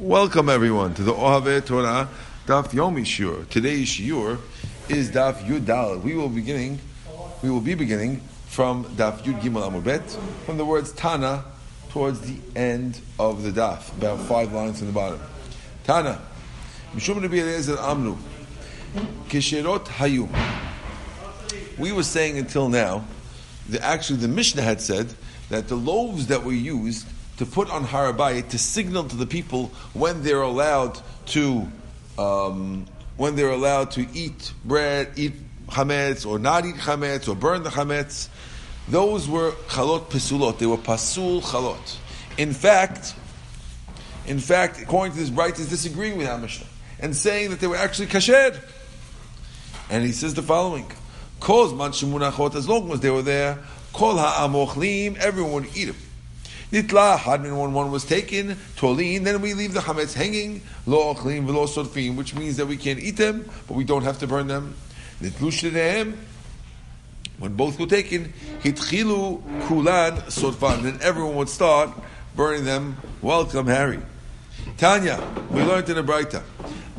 Welcome everyone to the Ohave Torah Daf Yomi Shiur. Today's Shiur is Daf Yud Daled. We will beginning, we will be beginning from Daf Yud Gimel Amud Bet, from the words Tana towards the end of the Daf, about five lines from the bottom. Tana, Mishum Rabbi Eliezer Amnu, Kisherot Hayu. We were saying until now, that actually the Mishnah had said that the loaves that were used to put on Harabayit to signal to the people when they're allowed to um, when they're allowed to eat bread, eat chametz, or not eat chametz, or burn the chametz. Those were chalot pesulot. They were pasul chalot. In fact, in fact, according to this Braita, is disagreeing with our Mishnah and saying that they were actually kasher. And he says the following: "Cause man as long as they were there, kol ha'amochlim, everyone would eat them." Nitla hadmin when one was taken, tolin, then we leave the chametz hanging, lo ochlim v'lo sorfim, which means that we can't eat them, but we don't have to burn them. Nitlu when both were taken, hitchilu kulan sorfan, then everyone would start burning them. Welcome, Harry. Tanya, we learned in the Braita.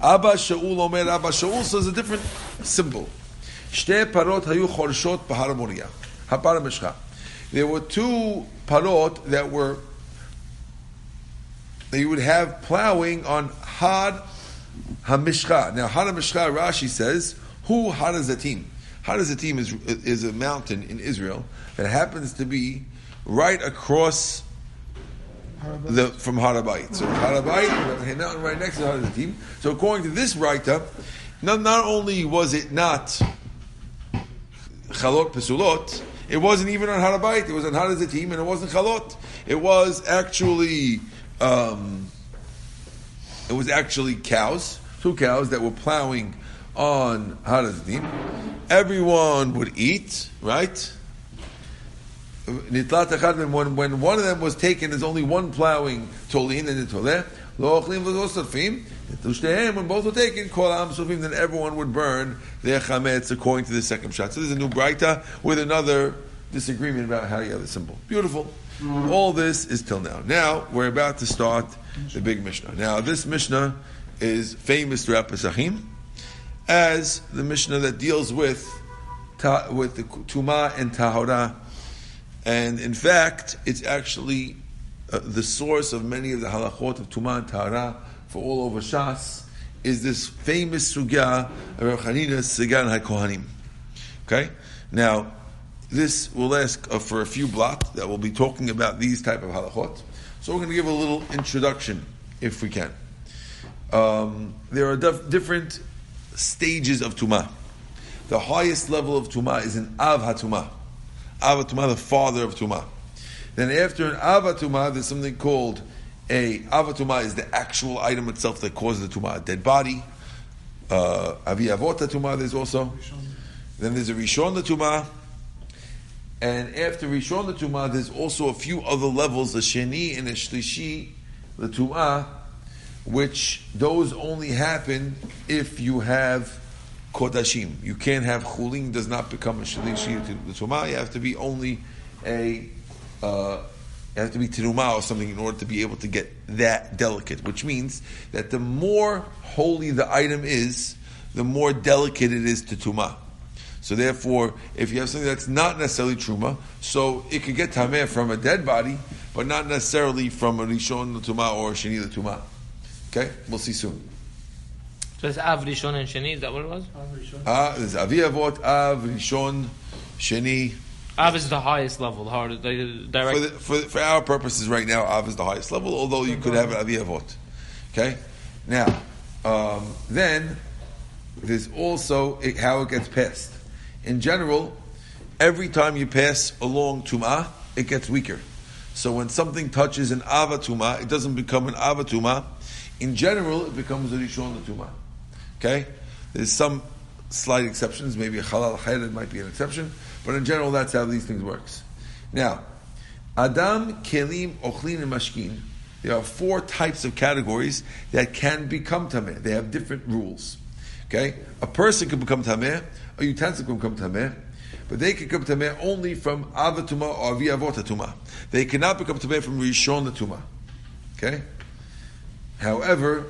Abba Shaul Omer, Abba Shaul says a different symbol. Shte parot hayu chorshot bahar Moriah. Hapara There were two parot that were that you would have plowing on Har Hamishcha. Now Har Hamishcha, Rashi says, who Har Zatim? Har Zatim is is a mountain in Israel that happens to be right across the from Harabayit. So Harabayit, a mountain right next to Harazatim. So according to this writer, not, not only was it not Chalot Pesulot, it wasn't even on Harabait. It was on Harazatim, and it wasn't Chalot. It was actually um, it was actually cows, two cows that were plowing on Harazatim. Everyone would eat, right? When, when one of them was taken, there's only one plowing tolin and the toleh. When both were taken, call Am sofim, then everyone would burn their chametz according to the second shot. So there's a new braita with another disagreement about how you have the symbol. Beautiful. All this is till now. Now we're about to start the big Mishnah. Now this Mishnah is famous throughout Pesachim as the Mishnah that deals with with the Tuma and Tahora, and in fact, it's actually uh, the source of many of the halachot of Tuma and Tahara for all over Shas is this famous sugya of Rav Chanina Sigan HaKohanim. Okay? Now, this will ask uh, for a few blot that we'll be talking about these type of halachot. So we're going to give a little introduction, if we can. Um, there are def- different stages of tuma. The highest level of tuma is an av hatuma. Av hatuma, the father of tuma. Then after an av hatuma, there's something called a avatuma is the actual item itself that causes the tuma, a dead body. Uh, tuma, there's also. Then there's a rishon the tuma, and after rishon the tuma, there's also a few other levels, a sheni and a shlishi the tuma, which those only happen if you have kodashim. You can't have chulin does not become a shlishi to the tuma. You have to be only a uh, it has to be teruma or something in order to be able to get that delicate, which means that the more holy the item is, the more delicate it is to tuma. So therefore, if you have something that's not necessarily truma, so it could get tameh from a dead body, but not necessarily from a rishon tuma or a sheni tuma. Okay, we'll see soon. So it's av rishon and sheni. Is that what it was? Ah, there's avi avot, av rishon, sheni. Av is the highest level, the hardest, the direct. For, the, for, for, our purposes right now, Av is the highest level, although you could have an Avi Avot. Okay? Now, um, then, there's also how it gets passed. In general, every time you pass along Tum'ah, it gets weaker. So when something touches an Ava Tum'ah, it doesn't become an Ava Tum'ah. In general, it becomes a Rishon Tum'ah. Okay? There's some slight exceptions, maybe a Chalal Cherev might be an exception. But in general, that's how these things works. Now, Adam, Kelim, Ochlin, and Mashkin. There are four types of categories that can become tameh. They have different rules. Okay, a person can become tameh, a utensil can become tameh, but they can become tameh only from avatuma or viavota tuma. They cannot become tameh from rishon tuma. Okay, However,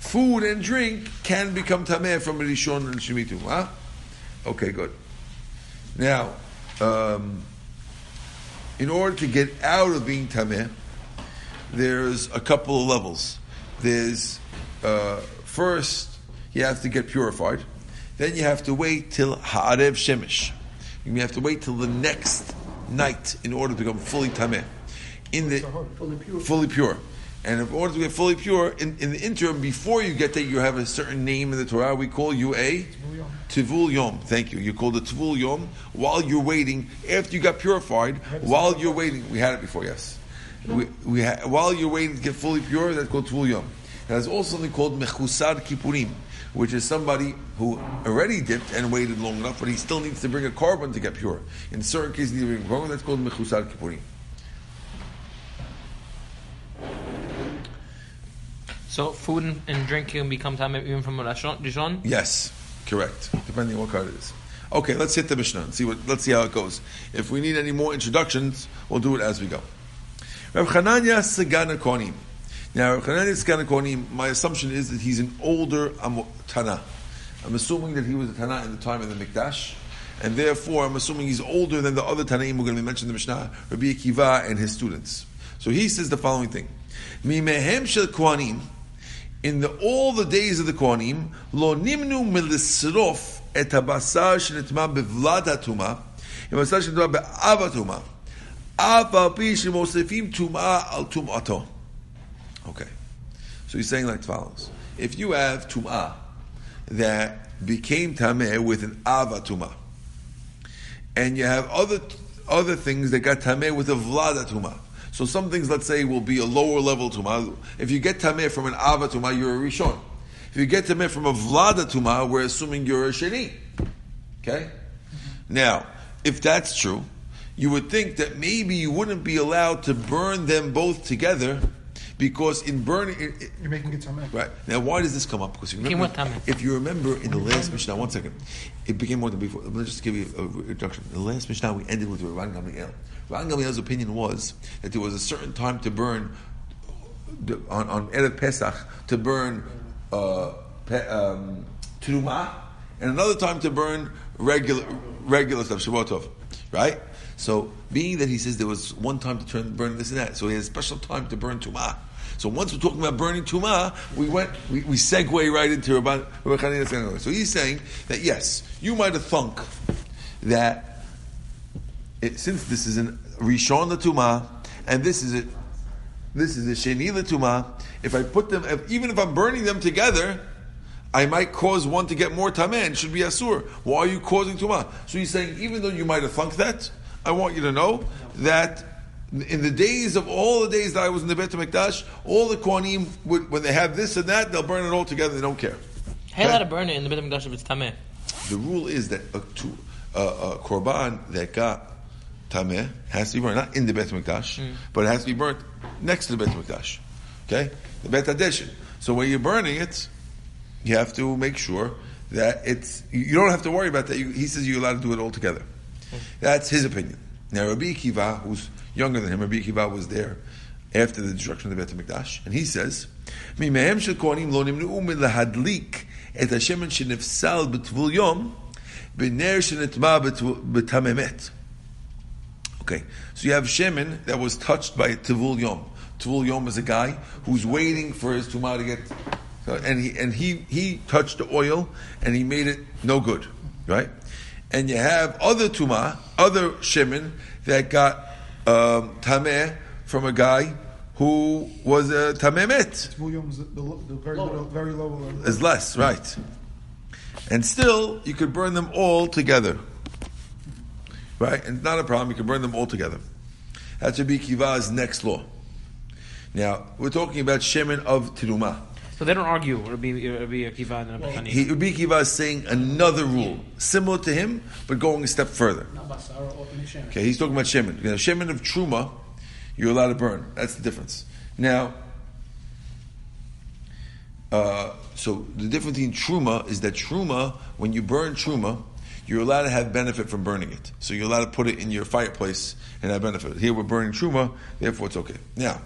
food and drink can become tameh from rishon and shemitu. Huh? Okay, good. Now, um, in order to get out of being tameh, there's a couple of levels. There's uh, first you have to get purified, then you have to wait till ha'arev shemesh. You have to wait till the next night in order to become fully tameh. In the Fully pure. fully pure. And in order to get fully pure, in, in the interim, before you get there, you have a certain name in the Torah. We call you a Tivul Yom. Thank you. You call the Tivul Yom while you're waiting. After you got purified, while you're waiting, we had it before. Yes, we, we ha- while you're waiting to get fully pure, that's called Tivul Yom. There's also something called Mechusar Kippurim, which is somebody who already dipped and waited long enough, but he still needs to bring a korban to get pure. In certain cases, he needs to bring a korban. That's called Mechusar Kippurim. So food and, drink can become time even from a restaurant. Rishon. Yes, correct. Depending on what card it is. Okay, let's hit the Mishnah and see what. Let's see how it goes. If we need any more introductions, we'll do it as we go. Rav Chananya Segan HaKohanim. Now, Rav Chananya Segan HaKohanim. My assumption is that he's an older Tana. I'm assuming that he was a Tana in the time of the Mikdash, and therefore I'm assuming he's older than the other Tanaim we're going to be mentioning in the Mishnah, Rabbi Akiva and his students. So he says the following thing: Mimehem shel Kohanim in the, all the days of the Kohanim, lo nimnu milisrof et habasar shenitma bevlad hatuma, habasar shenitma be'av hatuma, av al pi shemosefim tuma al tumato. Okay. So he's saying like follows. If you have tum'ah that became tameh with an avatuma, and you have other other things that got tameh with a vlada tuma. So some things, let's say, will be a lower level tuma. If you get tameh from an ava tuma, you're a rishon. If you get tameh from a vlada tuma, we're assuming you're a sheni. Okay. Mm-hmm. Now, if that's true, you would think that maybe you wouldn't be allowed to burn them both together, because in burning, it, it- You're making it tameh. Right. Now, why does this come up? Because you remember, if you remember in the last Mishnah, one second, it became more than before. Let me just give you a introduction. In the last Mishnah, we ended with Rabban Gamliel. Rabban Gamliel's opinion was that there was a certain time to burn, the- on, on Erev Pesach, to burn uh, pe, um, Terumah, and another time to burn regular, regular stuff, Shabbat Tov. Right? So, being that he says there was one time to turn, burn this and that, so he has a special time to burn Tumah. So once we're talking about burning Tumah, we went, we, we segue right into Rabban, So he's saying that yes, you might have thunk that it, since this is an Rishon the Tumah, and this is it, this is a Sheni the Tumah, if I put them, if, even if I'm burning them together, I might cause one to get more tameh and should be asur. Why are you causing tumah? So he's saying, even though you might have thunk that, I want you to know that in the days of all the days that I was in the Beit HaMikdash, all the Kohanim, would, when they have this and that, they'll burn it all together. They don't care. You allowed to burn it in the Beit Hamikdash if it's tameh? The rule is that a, to, a, a korban that got tameh has to be burned, not in the Beit HaMikdash, hmm. but it has to be burnt next to the Beit HaMikdash. Okay? The Beit HaDeshin. So when you're burning it, you have to make sure that it's, you don't have to worry about that. You, he says you're allowed to do it all together. That's his opinion. Now Rabbi Akiva, who's younger than him, Rabbi Akiva was there after the destruction of the Beit HaMikdash, and he says, "Mimehem shel kohanim lo nimnu milahadlik et hashemen shenifsal b'tvul yom b'ner shenitma b'tvu- b'tamemet." Okay, so you have shemen that was touched by Tivul Yom. Tivul Yom is a guy who's waiting for his tumah to get, and he and he he touched the oil and he made it no good, right? And you have other tumah, other shemen that got um, tameh from a guy who was a tamemet Williams, the, the, the very little, very low. is less, right? And still, you could burn them all together, right? And it's not a problem. You can burn them all together. That should be Kiva's next law. Now we're talking about shemen of tiruma. So they don't argue. Rabbi, Rabbi Akiva and Rabbi Chani. He, Rabbi Kiva is saying another rule, similar to him, but going a step further. Not basar or nishem. Okay, he's talking about shemen. Now, shemen of truma, you're allowed to burn. That's the difference. Now, uh, so the difference between truma is that truma, when you burn truma, you're allowed to have benefit from burning it. So you're allowed to put it in your fireplace and have benefit. Here we're burning truma, therefore it's okay. Now,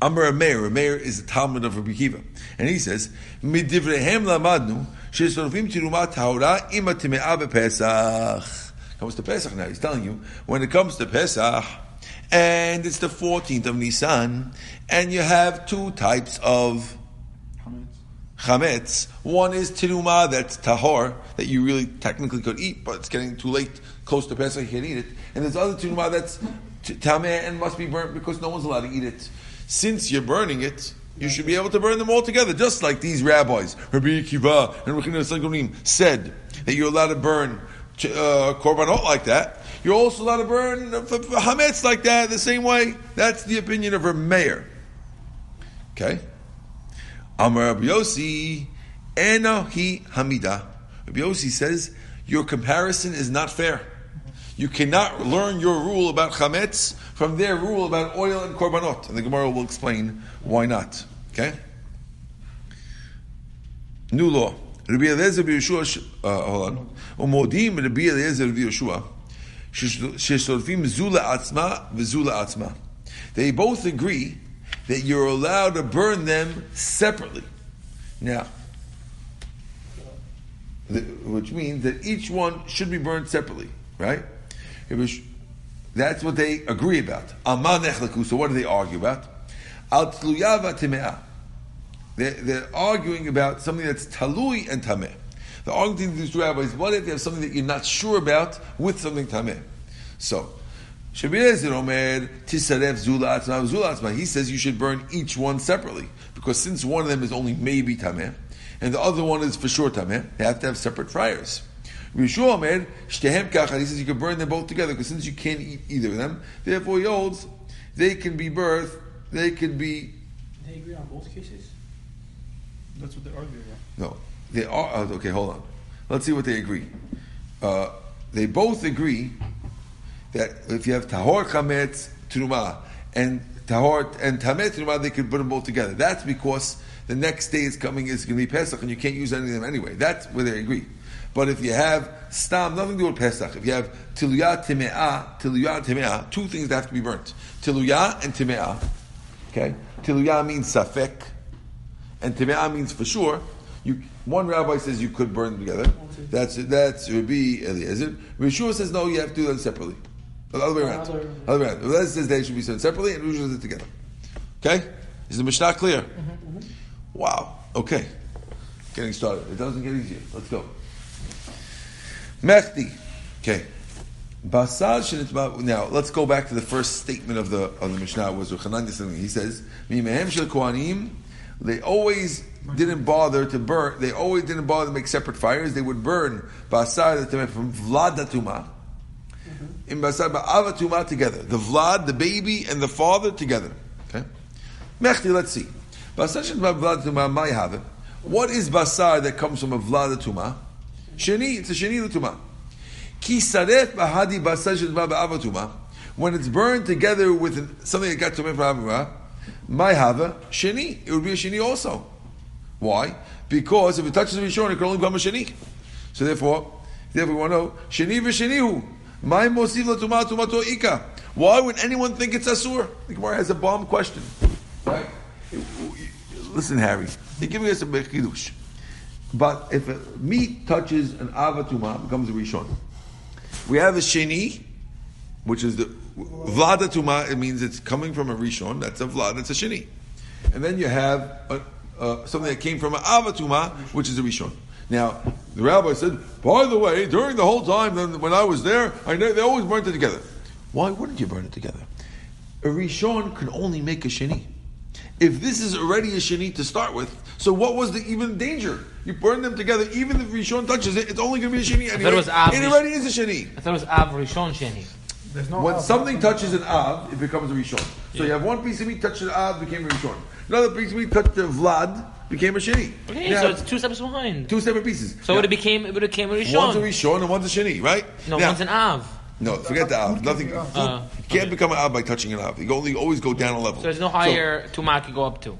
Amar Meir, Meir is a Talmud of Rabbi Kiva, and he says, "Midivrehem lamadnu tahora ima time'a bepesach." Comes to Pesach now. He's telling you when it comes to Pesach, and it's the fourteenth of Nisan, and you have two types of chametz. One is tiruma, that's tahor, that you really technically could eat, but it's getting too late, close to Pesach, you can't eat it. And there's other tiruma that's tameh and must be burnt because no one's allowed to eat it. Since you're burning it, you should be able to burn them all together, just like these rabbis, Rabbi Akiva and Rabbi Sangonim said that you're allowed to burn uh, korbanot like that. You're also allowed to burn hametz like that the same way. That's the opinion of her Meir. Okay. Amar Rabbi Yossi, hamida. Rabbi says your comparison is not fair. You cannot learn your rule about chametz from their rule about oil and korbanot, and the Gemara will explain why not. Okay. New law. Rabbi Eliezer Yeshua, uh, hold on. Umodim Rabbi Eliezer Yeshua, sheshorfim zula atzma atzma. They both agree that you're allowed to burn them separately. Now, which means that each one should be burned separately, right? That's what they agree about. So what do they argue about? They're, they're arguing about something that's talui and tameh. The argument these two rabbis, what if you have something that you're not sure about with something tameh? So, He says you should burn each one separately because since one of them is only maybe tameh and the other one is for sure tameh, they have to have separate fryers. Rishua Omer Shtehem Kachar. He says you can burn them both together because since you can't eat either of them, therefore he holds they can be birthed. They can be They agree on both cases? That's what they argue about. No, they are uh, okay. Hold on. Let's see what they agree. Uh, they both agree that if you have tahor chametz truma and tahor and tamet truma, they could put them both together. That's because the next day is coming is going to be Pesach, and you can't use any of them anyway. That's where they agree. But if you have stam, nothing to do with Pesach. If you have tiluya time'ah, tiluya time'ah, two things that have to be burnt: tiluya and time'ah. Okay, tiluya means safek and Time'ah means for sure. You, one rabbi says you could burn them together. That's that's Rabbi Eliezer. Rishua says no, you have to do them separately. The other way around. Other- Other way around. Eliezer says they should be done separately, and Rishua says it together. Okay, is the Mishnah clear? Mm-hmm, mm-hmm. Wow. Okay, getting started. It doesn't get easier. Let's go. Mechti. Okay. Basar shenitma. Now let's go back to the first statement of the of the Mishnah. Was something? He says, "Mimehem shel kohanim." They always didn't bother to burn. They always didn't bother to make separate fires. They would burn basar that they made from vlad datuma, mm-hmm. in basar ba'avatuma together. The vlad, the baby, and the father together. Okay. Mechti. Let's see. Basar shenitma vlad datuma. My have it. What is basar that comes from a vlad datuma? Sheni. It's a sheni datuma. Ki saref bahadi basar ba'avatuma. When it's burned together with something that got to me from Avra, my hava sheni. It would be a sheni also. Why? Because if it touches the Rishon, it can only become a sheni. So therefore, therefore we want to know sheni v'shenihu. My mosiv latuma tumato ika. Why would anyone think it's asur? The Gemara has a bomb question. Right? Listen, Harry, you're giving us a chidush. But if meat touches an avatuma, it becomes a rishon. We have a sheni, which is the vlada tuma. It means it's coming from a rishon. That's a vlad. That's a sheni. And then you have a, something that came from an avatuma, which is a rishon. Now the rabbi said, by the way, during the whole time then when I was there, I know they always burnt it together. Why wouldn't you burn it together? A rishon can only make a sheni. If this is already a sheni to start with, so what was the even danger? You burn them together, even if rishon touches it, it's only going to be a sheni anyway. it was av- it already is a sheni. I thought it was Av Rishon Sheni. There's no When Av. something touches an av, it becomes a rishon. So you have one piece of meat touched an av, became a rishon. Another piece of meat touched a vlad, became a sheni. Okay, Now, so it's two steps behind. two separate pieces. So Now, it became it became a Rishon. One's a rishon and one's a sheni, right? no, Now- one's an Av. No, forget the av. Nothing. Uh, you can't become an av by touching an av. You only always go down a level. So there's no higher Tuma could go up to.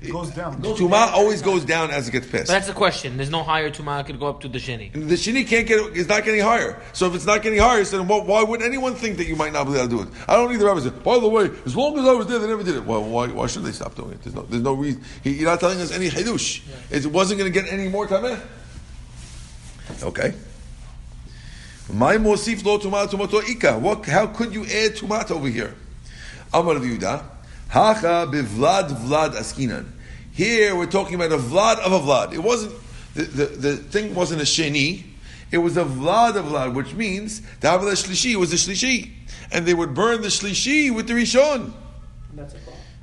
It goes down. Tuma always goes down as it gets But that's the question. There's no higher tuma could go up to the sheni. The shini can't get It's not getting higher. So if it's not getting higher, so then why, why would anyone think that you might not be able to do it? I don't need the rabbi say, by the way, as long as I was there, they never did it. Well, why, why should they stop doing it? There's no, there's no reason. He, you're not telling us any hidush. It wasn't going to get any more tameh. Okay. My mosif lo tumat tumato ika. What? How could you add tumat over here? Amar Yehuda, hacha bivlad vlad askinan. Here we're talking about a vlad of a vlad. It wasn't the, the, the thing wasn't a sheni. It was a vlad of vlad, which means the havla shlishi was a shlishi, and they would burn the shlishi with the rishon. That's a.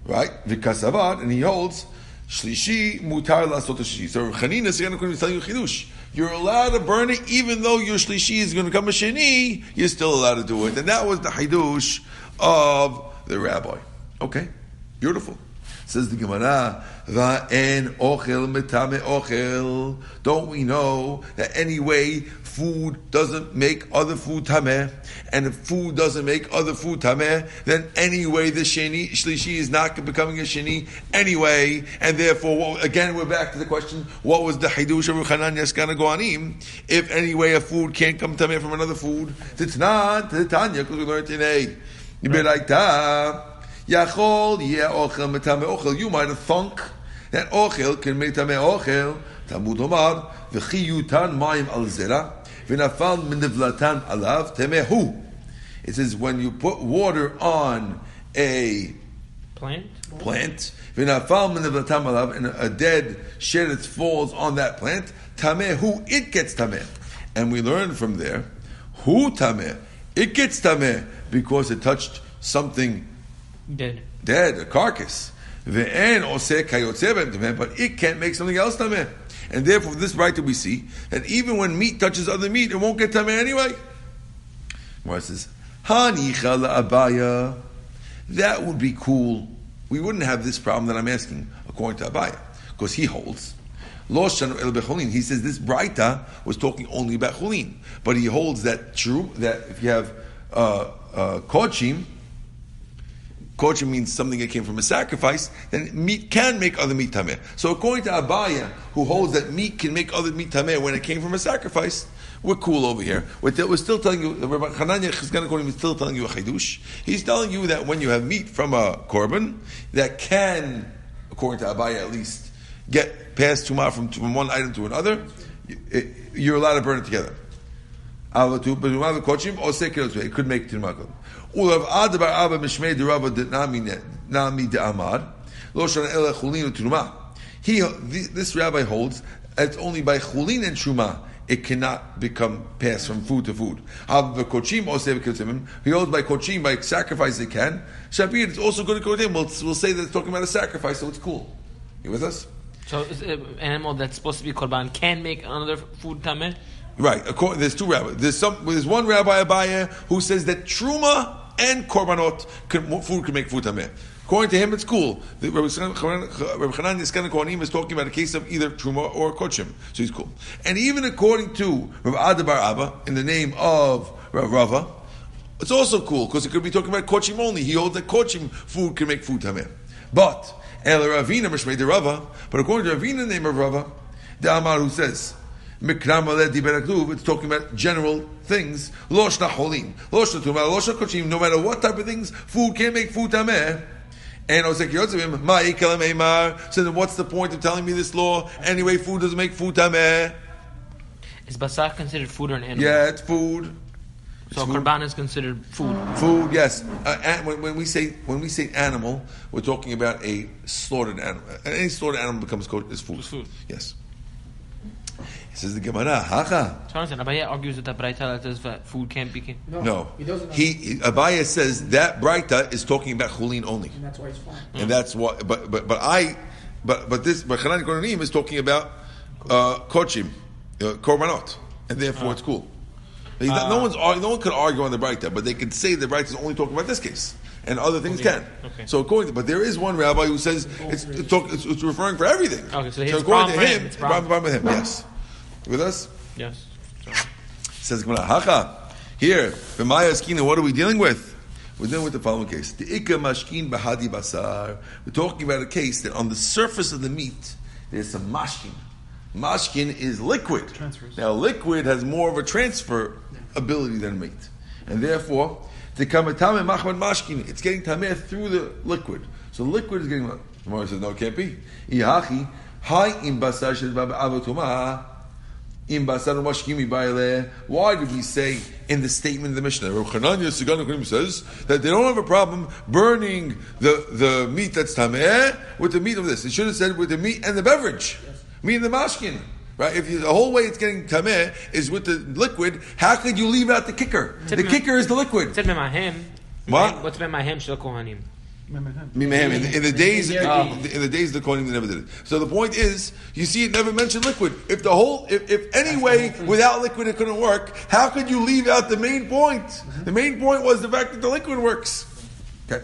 Right? Vikasavad, and he holds shlishi mutar lasot shlishi. So Chanina is going to tell you chidush. You're allowed to burn it even though your shlishi is going to come a sheni. You're still allowed to do it, and that was the chidush of the rabbi. Okay, beautiful. Says the Gemara, "Va'en ochel metame ochel." Don't we know that anyway food doesn't make other food tameh, and if food doesn't make other food tameh, then anyway the sheni shlishi is not becoming a sheni anyway, and therefore, again, we're back to the question: What was the hidush of Ruchanan Yaskana Goanim? If anyway a food can't come tameh from another food, it's not Tanya because we learned today. You be like that. Yachol yeh ochel metame ochel. You might have thunk that ochel can make tame ochel. Talmud Omar v'chiyutan mayim al zera v'nafal min nevlatan alav temehu. It says when you put water on a Plant? plant, v'nafal alav, and a dead sheretz falls on that plant, tamehu, it gets tameh. And we learn from there, who tameh, it gets tameh because it touched something Dead. dead, a carcass. Ve'en oseh kayotze ben tameh, but it can't make something else tameh. And therefore, this right we see that even when meat touches other meat, it won't get tameh anyway. Gemara says, Hanicha abaya. That would be cool. We wouldn't have this problem that I'm asking, according to Abaya, because he holds. Lo shanu el becholin. He says this Braita was talking only about chulin, but he holds that true that if you have uh, uh, kochim, kochim means something that came from a sacrifice, then meat can make other meat tameh. So according to Abaya, who holds that meat can make other meat tameh when it came from a sacrifice, we're cool over here. We're, still telling you, Rabbi Hananya is still telling you a chidush. He's telling you that when you have meat from a korban, that can, according to Abaya at least, get passed tumah from, from one item to another, you're allowed to burn it together. Avatu, but tumah v'kochim, or sekir it could make tumah. Ulav Ada bar Abba mishmei derabba de nami ne- nami de amar, lo shana ele chulin u'truma. He, this rabbi holds, it's only by chulin and truma it cannot become passed from food to food. Av v'kochim or sekir He holds by kochim, by sacrifice it can. Shabir, it's also good to kochim. We'll, we'll say that it's talking about a sacrifice, so it's cool. You with us? So an animal that's supposed to be korban can make another food tameh? Right. According, there's two rabbis. There's some. There's one rabbi Abaya who says that truma and korbanot can, food can make food tameh. According to him, it's cool. The Rabbi Chanan Yiskan is talking about a case of either truma or kochim, so he's cool. And even according to Rav Ada bar Abba, in the name of Rav Rava, it's also cool because it could be talking about kochim only. He holds that kochim food can make food tameh. But El Ravina Mishmei de Rava, but according to Ravina, name of Rava, the Amar who says. Mikram Aledi Berakluv, it's talking about general things. Loshna Holin, Loshna Tuma, Loshna Kochim, no matter what type of things, food can't make food tameh. And Osek Yotzevim, Ma'i Kalam Eimar. So then what's the point of telling me this law? Anyway, food doesn't make food tameh. Is basar considered food or an animal? Yeah, it's food. So It's korban is considered food. Food, yes. Uh, when, when we say when we say animal, we're talking about a slaughtered animal. Any slaughtered animal becomes is food. It's food. Yes. He says the Gemara, Hacha. So I understand. Abaya argues with the Braita that says that food can't be. Can- No, No, he doesn't. he, he Abaya says that Braita is talking about chulin only, and that's why it's fine. and that's why, But but but I, but but this but Chanan Koranim is talking about uh, kochim, uh, korbanot, and therefore it's cool. He- no one's no one could argue on the Braita, but they can say the Braita is only talking about this case, and other things Okay. can. Okay. So according, to, but there is one rabbi who says it's it's, talk, it's, it's referring for everything. Okay, so his according problem to him, him, it's it's problem, problem. problem with him. Yes, with us. yes. Says Gemara, Hacha. Here, B'maya Eskina, what are we dealing with? We're dealing with the following case. The ikka mashkin bahadi basar. We're talking about a case that on the surface of the meat, there's some mashkin. Mashkin is liquid. Transfers. Now, liquid has more of a transfer ability than meat. And therefore, to come tameh machman mashkin, it's getting tameh through the liquid. So liquid is getting. Gemara says, no, it can't be. Ihachi, high in basar shel Why did we say in the statement of the Mishnah? Rav Chananya says that they don't have a problem burning the, the meat that's tameh with the meat of this. It should have said with the meat and the beverage, meat and the mashkin. Right? If you, the whole way it's getting tameh is with the liquid, how could you leave out the kicker? The kicker is the liquid. What? What's b'mahem? Mimehem. In, the- in the days, in, in the days of the Kohanim, they never did it. So the point is, you see, it never mentioned liquid. If the whole, if, if any way without liquid it couldn't work, how could you leave out the main point? The main point was the fact that the liquid works. Okay.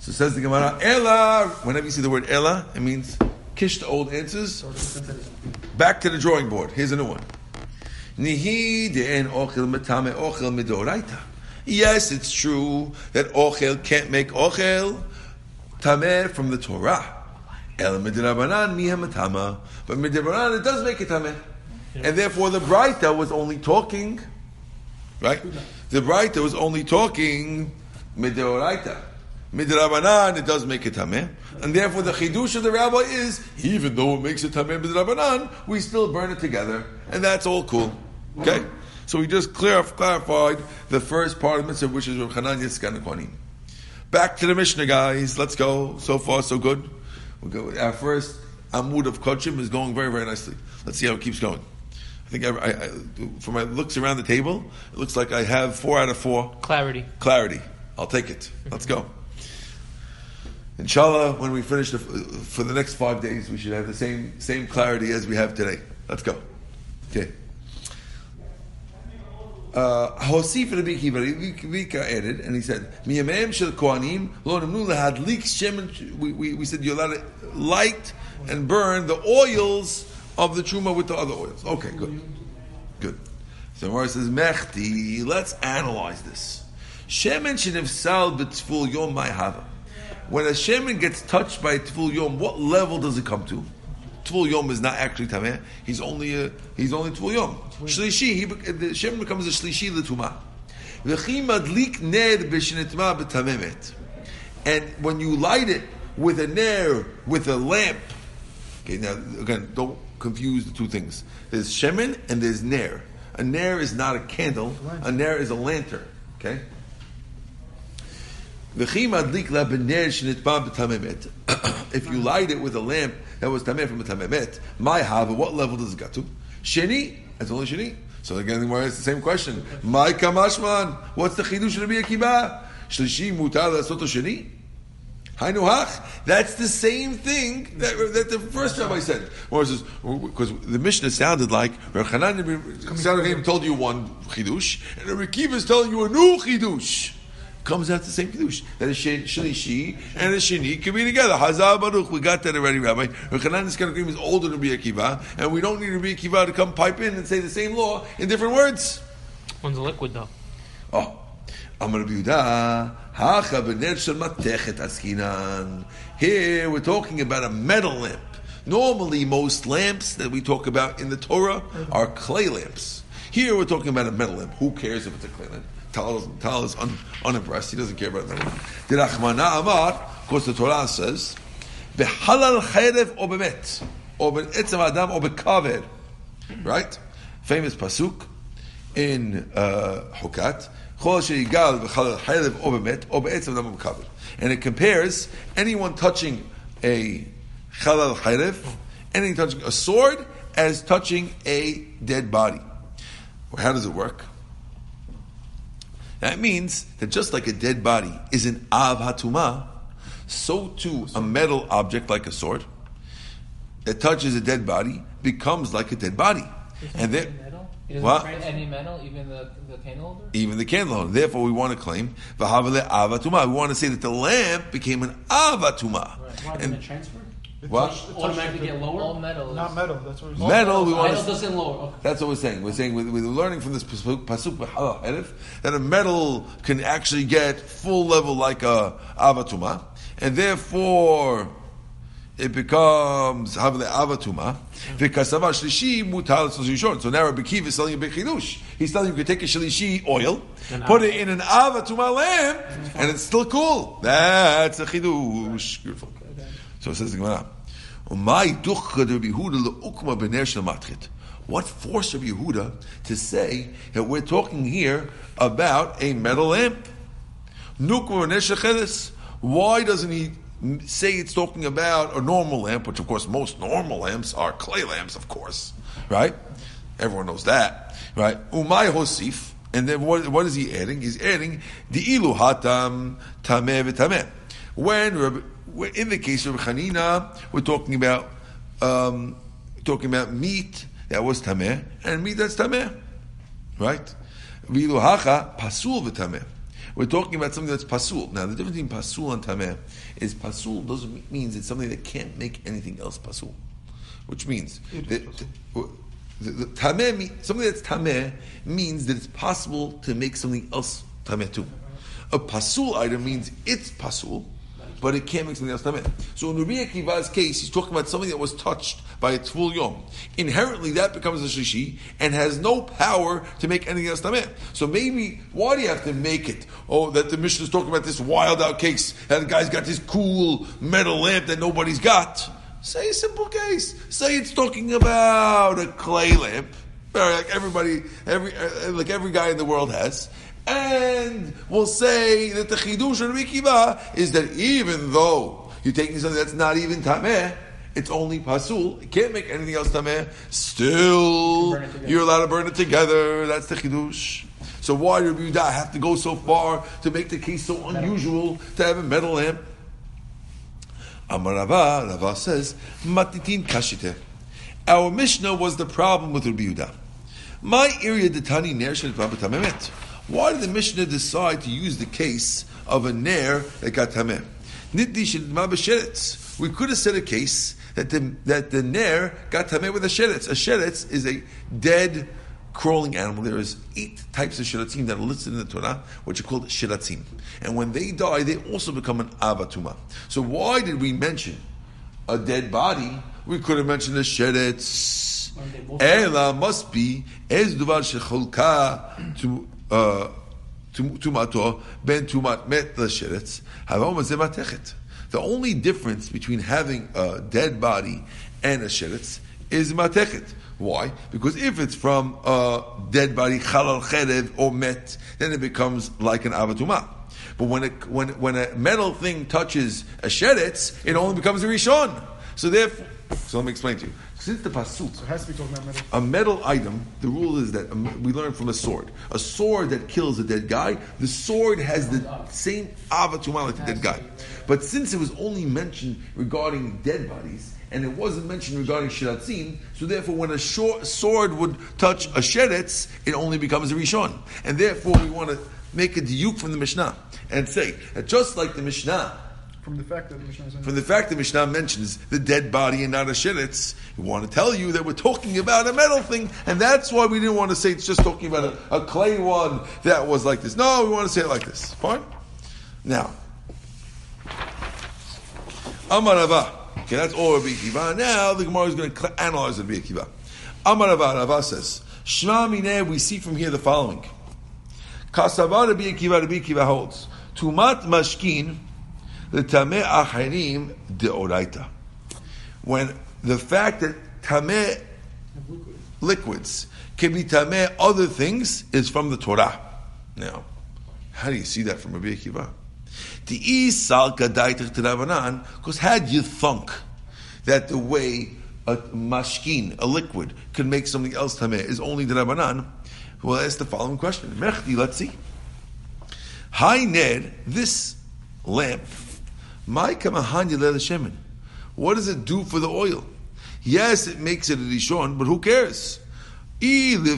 So says the Gemara, Ella. Whenever you see the word Ella, it means kish the old answers. Back to the drawing board. Here's a new one. Nihi de'en ochel metame ochel midoraita. Yes, it's true that ochel can't make ochel tameh from the Torah. El. But midrabanan it does make it tameh. And therefore the Braita was only talking, right? The Braita was only talking midoraita. Midrabanan, it does make it tameh. And therefore the chidush of the rabbi is, even though it makes it tameh midrabanan, we still burn it together. And that's all cool. Okay? So we just clear, clarified the first part of the mitzvah, which is Rav Kohanim. Back to the Mishnah, guys. Let's go. So far, so good. We'll go. Our first Amud of Kochim is going very, very nicely. Let's see how it keeps going. I think I, I, I, from my looks around the table, it looks like I have four out of four Clarity. clarity. I'll take it. Let's go. Inshallah, when we finish the, for the next five days, we should have the same same clarity as we have today. Let's go. Okay. Uh, Hosif added, and he said, "Miyamem shel kohanim lo nemnu lehadlik shemen." We, we, said you're allowed to light and burn the oils of the truma with the other oils. Okay, good, good. So Mara says, "Mechti." Let's analyze this. Shemen shenivsal b'tful yom hava. When a shemen gets touched by tful yom, what level does it come to? Tvul Yom is not actually Tameh. He's only a, he's only Tvul Yom. Shlishi, he, the Shem becomes a Shlishi L'tumah. V'chi madlik ner b'shenetma b'tamemet. And when you light it with a ner, with a lamp, okay, now again, don't confuse the two things. There's shemen and there's ner. A ner is not a candle. A ner is a lantern. Okay. V'chi madlik la b'ner shenetma b'tamemet. If you light it with a lamp that was tameh from a tamemet, my hava, what level does it get to? Sheni, that's only sheni. So again, asks the same question. My kamashman, what's the chidush Rabbi Akiva? Shlishi mutar lasot sheni. Hainu hach. That's the same thing that, that the first rabbi said. Because the Mishnah sounded like Hanan told you one chidush, and Rabbi is telling you a new chidush. Comes out the same chidush that a shen- shlishi and a sheni can be together. Hazar baruch. We got that already, Rabbi. Rav Hanan is is older than Rabbi Akiva, and we don't need Rabbi Akiva to come pipe in and say the same law in different words. One's a liquid though. Oh, Amar Yehuda, hacha b'ner shel matechet askinan. Here we're talking about a metal lamp. Normally, most lamps that we talk about in the Torah mm-hmm. are clay lamps. Here we're talking about a metal lamp. Who cares if it's a clay lamp? Tal is, Tal is un, unimpressed. He doesn't care about that. lamp. The Rachmana Amar, of course, the Torah says, "Behalal cherev bemet, or etzem adam or bekaver." Right? Famous pasuk in uh, Hukat. And it compares anyone touching a chalal cherev, anything touching a sword, as touching a dead body. Well, how does it work? That means that just like a dead body is an av hatuma, so too a metal object like a sword that touches a dead body becomes like a dead body. And metal? It doesn't What? any metal, even the the candle holder. even the candle holder. Therefore, we want to claim avatuma. We want to say that the lamp became an avatuma. Why And it? What? touch- touch Automatically get lower? All metal. Not metal. That's what. It's all Metal, we is- wanna Metal s- doesn't lower. Okay. That's what we're saying. We're saying we're, we're learning from this pasuk pasuk uh, b'hala erif, that a metal can actually get full level like a avatuma, and therefore it becomes havle avatuma. V'kasava shlishi mutal shlishi So now Rabbi Kiva is selling a big chidush. He's telling you you can take a shlishi oil, put it in an avatuma lamp, and it's still cool. That's a chidush. Beautiful. So it says the Gemara. "Umay ducha de Rabbi Yehuda leukma b'ner shel. What forced Rabbi Yehuda to say that we're talking here about a metal lamp? Why doesn't he say it's talking about a normal lamp, which of course most normal lamps are clay lamps, of course, right? Everyone knows that, right? Umay hosif. And then what, what is he adding? He's adding the ilu hatam tameh v'tameh. When- in the case of Chanina, we're talking about um, talking about meat that was tameh and meat that's tameh, right? V'ilu hacha pasul v'tameh. We're talking about something that's pasul. Now, the difference between pasul and tameh is pasul doesn't means it's something that can't make anything else pasul, which means that the, the tameh something that's tameh means that it's possible to make something else tameh too. A pasul item means it's pasul, but it can't make something else tameh. So in Rabbi Akiva's case, he's talking about something that was touched by a tvul yom. Inherently, that becomes a shishi and has no power to make anything else tameh. So maybe why do you have to make it? Oh, that the Mishnah is talking about this wild out case, and the guy's got this cool metal lamp that nobody's got. Say a simple case. Say it's talking about a clay lamp, like everybody, every uh, like every guy in the world has. And we'll say that the chidush of Rabbi Kiva is that even though you're taking something that's not even tameh, it's only pasul. It can't make anything else tameh. Still, together. you're allowed to burn it together. That's the chidush. So why do Yehuda have to go so far to make the case so unusual to have a metal lamp? Amar Rava, Rava says, Matitin kashite. Our Mishnah was the problem with Rabbi Yehuda. My area detani ner shel. Why did the Mishnah decide to use the case of a ner that got tameh? Niddi shel b'sheretz. We could have said a case that the that the ner got tameh with a sheretz. A sheretz is a dead crawling animal. There is eight types of shiratzim that are listed in the Torah, which are called shiratzim. And when they die, they also become an avatuma. So why did we mention a dead body? We could have mentioned a sheretz. Aren't they both- Ela must be ez duvar shecholka to tumato ben tumat met the only difference between having a dead body and a sheretz is matechet. Why? Because if it's from a dead body, chalal cherev or met, then it becomes like an avatuma. But when it, when when a metal thing touches a sheretz, it only becomes a rishon. So therefore, so let me explain to you. Since the pasuk So it has to be talking about metal. a metal item, the rule is that um, we learn from a sword. A sword that kills a dead guy, the sword has the same avatuma like the dead guy. But since it was only mentioned regarding dead bodies, and it wasn't mentioned regarding shiratzim, so therefore when a short sword would touch a sheretz, it only becomes a rishon. And therefore we want to make a diuk from the Mishnah and say that just like the Mishnah From the fact that the Mishnah is from the fact that Mishnah mentions the dead body and not a sheretz, we want to tell you that we're talking about a metal thing, and that's why we didn't want to say it's just talking about a, a clay one that was like this. No, we want to say it like this. Fine? Now, Amar Rava. Okay, that's all Rabbi Akiva. Now the Gemara is going to analyze Rabbi Akiva. Amar Rava, says, Shema we see from here the following. Kasava Rabbi Akiva, Rabbi Akiva holds, Tumat Mashkin, the Tameh Acharim Deoraita. When the fact that Tameh liquids can be Tameh other things is from the Torah. Now, how do you see that from Rabbi Akiva? The Salka Daitach Tirabanan, because had you thunk that the way a mashkin, a liquid, can make something else tameh is only the Rabbanan, well, ask the following question. Mechdi, let's see. Hi Ned, this lamp. What does it do for the oil? Yes, it makes it a rishon, but who cares? If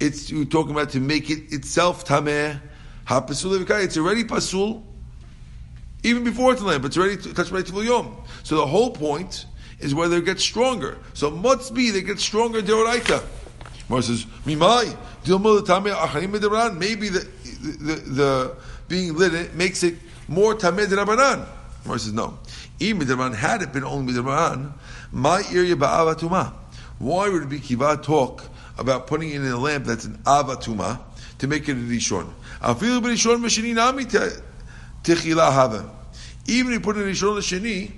it's you're talking about to make it itself tameh. It's already pasul. even before it's lamp, it's already touched by Yom. So the whole point is whether it gets stronger. So must be they get stronger deoraita. Mar says, Mimai. Maybe the, the, the, being lit it makes it more tamei derabanan. Mar says, no. Even b'derabanan, had it been only b'derabanan, my area ba'avatuma. Why would be kiva talk about putting in a lamp that's an avatuma to make it a rishon? Afilu b'rishon v'sheni nami hava. Even if you put in rishon l'sheni,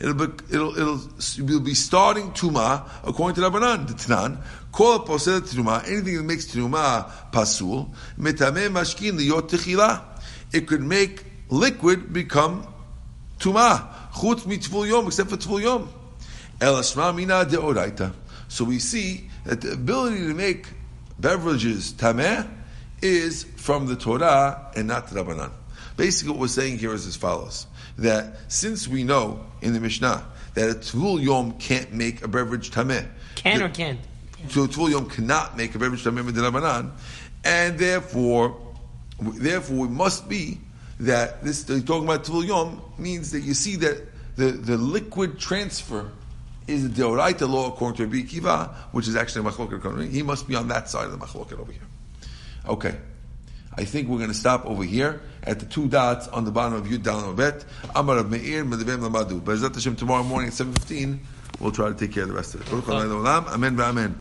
It'll be, it'll, it'll, you'll be starting tuma according to Rabbanan. The Tanan, call posel tuma, anything that makes tuma pasul, metame mashkin liyot techila. It could make liquid become tuma. Chutz mitzvul yom, except for tvul yom. El asma mina deoraita. So we see that the ability to make beverages tameh is from the Torah and not the Rabbanan. Basically, what we're saying here is as follows: that since we know in the Mishnah that a tvul yom can't make a beverage tameh, Can the- or can't? So a yom cannot make a with the Rabbanan, and therefore, therefore, it must be that this they're talking about tvul yom means that you see that the, the liquid transfer is a deoraita law according to Rabbi Akiva, which is actually machloket. He must be on that side of the machloket over here. Okay. I think we're going to stop over here at the two dots on the bottom of Yud Dalet Bet. Amar of Meir Medevem Lamadu. Bezat Hashem tomorrow morning at seven fifteen. We'll try to take care of the rest of it. Amen. Amen.